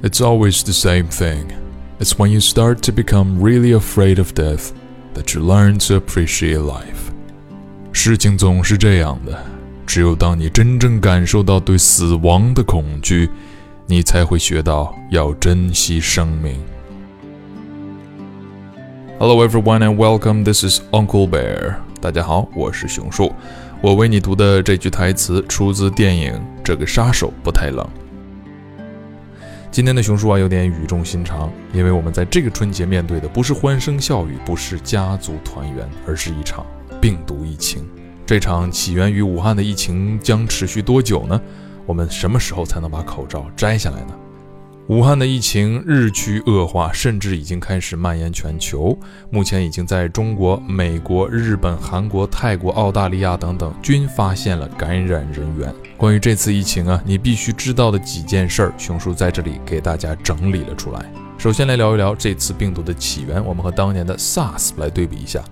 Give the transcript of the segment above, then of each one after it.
It's always the same thing. It's when you start to become really afraid of death that you learn to appreciate life. 事情总是这样的，只有当你真正感受到对死亡的恐惧，你才会学到要珍惜生命。Hello everyone and welcome. This is Uncle Bear. 大家好，我是熊叔。我为你读的这句台词出自电影《这个杀手不太冷》。今天的熊叔啊，有点语重心长，因为我们在这个春节面对的不是欢声笑语，不是家族团圆，而是一场病毒疫情。这场起源于武汉的疫情将持续多久呢？我们什么时候才能把口罩摘下来呢？武汉的疫情日趋恶化，甚至已经开始蔓延全球。目前已经在中国、美国、日本、韩国、泰国、澳大利亚等等均发现了感染人员。关于这次疫情啊，你必须知道的几件事儿，熊叔在这里给大家整理了出来。首先来聊一聊这次病毒的起源，我们和当年的 SARS 来对比一下。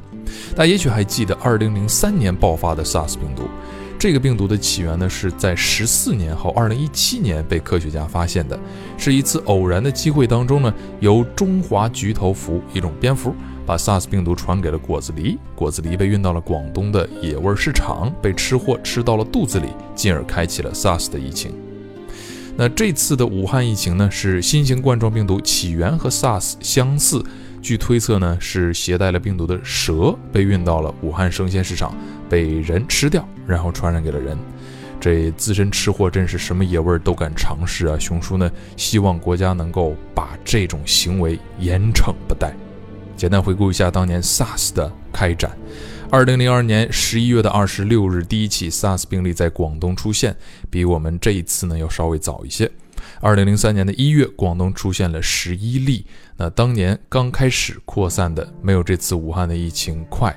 大家也许还记得2003年爆发的 SARS 病毒。这个病毒的起源呢，是在十四年后，二零一七年被科学家发现的，是一次偶然的机会当中呢，由中华菊头蝠一种蝙蝠把 SARS 病毒传给了果子狸，果子狸被运到了广东的野味市场，被吃货吃到了肚子里，进而开启了 SARS 的疫情。那这次的武汉疫情呢，是新型冠状病毒起源和 SARS 相似。据推测呢，是携带了病毒的蛇被运到了武汉生鲜市场，被人吃掉，然后传染给了人。这资深吃货真是什么野味都敢尝试啊！熊叔呢，希望国家能够把这种行为严惩不贷。简单回顾一下当年 SARS 的开展：二零零二年十一月的二十六日，第一起 SARS 病例在广东出现，比我们这一次呢要稍微早一些。二零零三年的一月，广东出现了十一例。那当年刚开始扩散的，没有这次武汉的疫情快。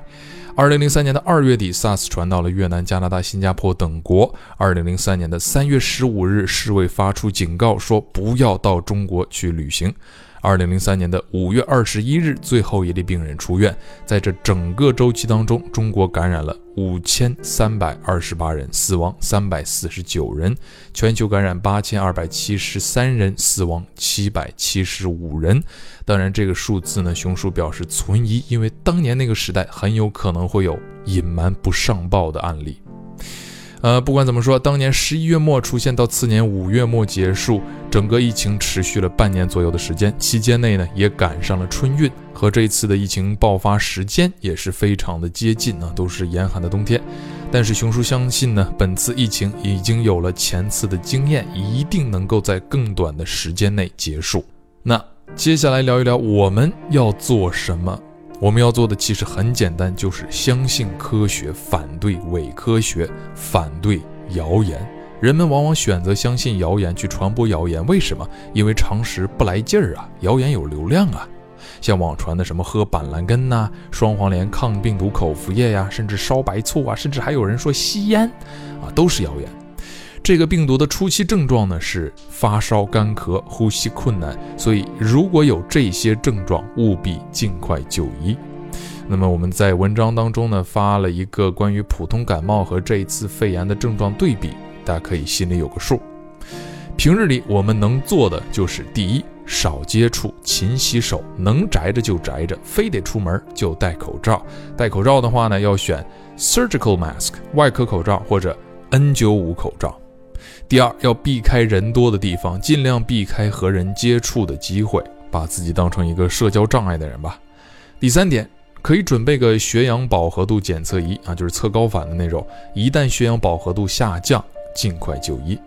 二零零三年的二月底，SARS 传到了越南、加拿大、新加坡等国。二零零三年的三月十五日，世卫发出警告，说不要到中国去旅行。二零零三年的五月二十一日，最后一例病人出院。在这整个周期当中，中国感染了五千三百二十八人，死亡三百四十九人；全球感染八千二百七十三人，死亡七百七十五人。当然，这个数字呢，熊叔表示存疑，因为当年那个时代很有可能会有隐瞒不上报的案例。呃，不管怎么说，当年十一月末出现到次年五月末结束，整个疫情持续了半年左右的时间，期间内呢也赶上了春运，和这次的疫情爆发时间也是非常的接近啊，都是严寒的冬天。但是熊叔相信呢，本次疫情已经有了前次的经验，一定能够在更短的时间内结束。那接下来聊一聊我们要做什么。我们要做的其实很简单，就是相信科学，反对伪科学，反对谣言。人们往往选择相信谣言去传播谣言，为什么？因为常识不来劲儿啊，谣言有流量啊。像网传的什么喝板蓝根呐、双黄连抗病毒口服液呀，甚至烧白醋啊，甚至还有人说吸烟啊，都是谣言。这个病毒的初期症状呢是发烧、干咳、呼吸困难，所以如果有这些症状，务必尽快就医。那么我们在文章当中呢发了一个关于普通感冒和这一次肺炎的症状对比，大家可以心里有个数。平日里我们能做的就是第一，少接触，勤洗手，能宅着就宅着，非得出门就戴口罩。戴口罩的话呢，要选 surgical mask 外科口罩或者 N95 口罩。第二，要避开人多的地方，尽量避开和人接触的机会，把自己当成一个社交障碍的人吧。第三点，可以准备个血氧饱和度检测仪啊，就是测高反的那种。一旦血氧饱和度下降，尽快就医。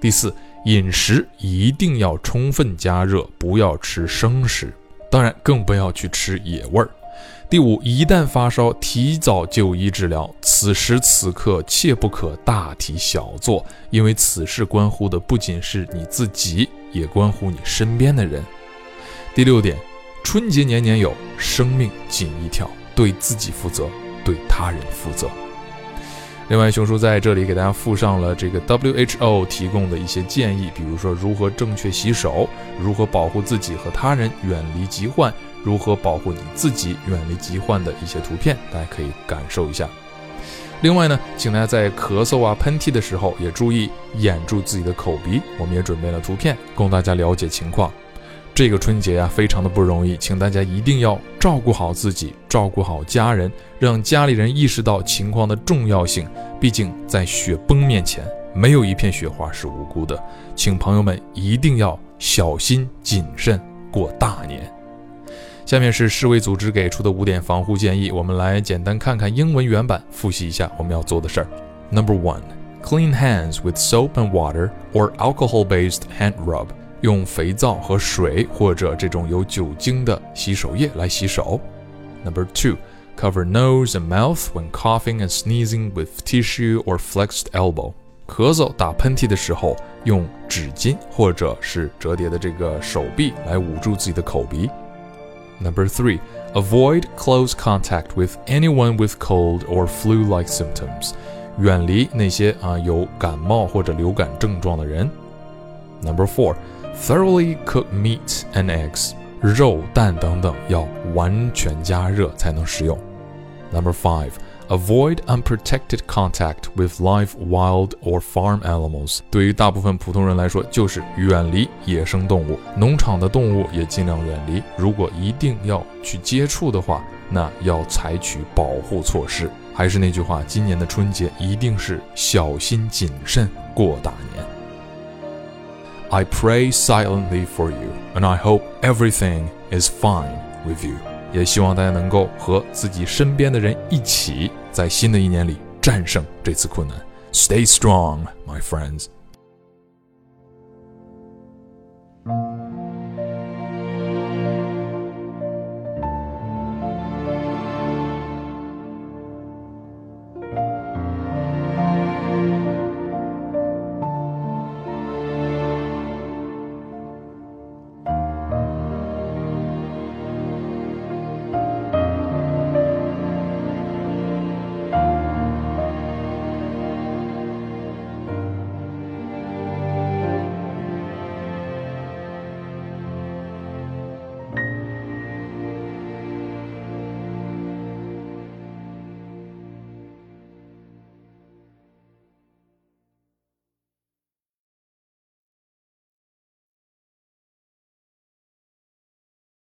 第四，饮食一定要充分加热，不要吃生食，当然更不要去吃野味儿。第五，一旦发烧，提早就医治疗。此时此刻，切不可大题小做，因为此事关乎的不仅是你自己，也关乎你身边的人。第六点，春节年年有，生命仅一条，对自己负责，对他人负责。另外，熊叔在这里给大家附上了这个 WHO 提供的一些建议，比如说如何正确洗手，如何保护自己和他人远离疾患。如何保护你自己远离疾患的一些图片，大家可以感受一下。另外呢，请大家在咳嗽啊、喷嚏的时候也注意掩住自己的口鼻。我们也准备了图片供大家了解情况。这个春节呀，非常的不容易，请大家一定要照顾好自己，照顾好家人，让家里人意识到情况的重要性。毕竟在雪崩面前，没有一片雪花是无辜的。请朋友们一定要小心谨慎过大年。下面是世卫组织给出的五点防护建议，我们来简单看看英文原版，复习一下我们要做的事儿。Number one, clean hands with soap and water or alcohol-based hand rub，用肥皂和水或者这种有酒精的洗手液来洗手。Number two, cover nose and mouth when coughing and sneezing with tissue or flexed elbow。咳嗽、打喷嚏的时候，用纸巾或者是折叠的这个手臂来捂住自己的口鼻。Number three, avoid close contact with anyone with cold or flu-like symptoms. 远离那些啊有感冒或者流感症状的人。Number four, Thoroughly cook meat and eggs. 肉、蛋等等要完全加热才能食用。Number five. Avoid unprotected contact with live wild or farm animals。对于大部分普通人来说，就是远离野生动物，农场的动物也尽量远离。如果一定要去接触的话，那要采取保护措施。还是那句话，今年的春节一定是小心谨慎过大年。I pray silently for you, and I hope everything is fine with you. 也希望大家能够和自己身边的人一起，在新的一年里战胜这次困难。Stay strong, my friends.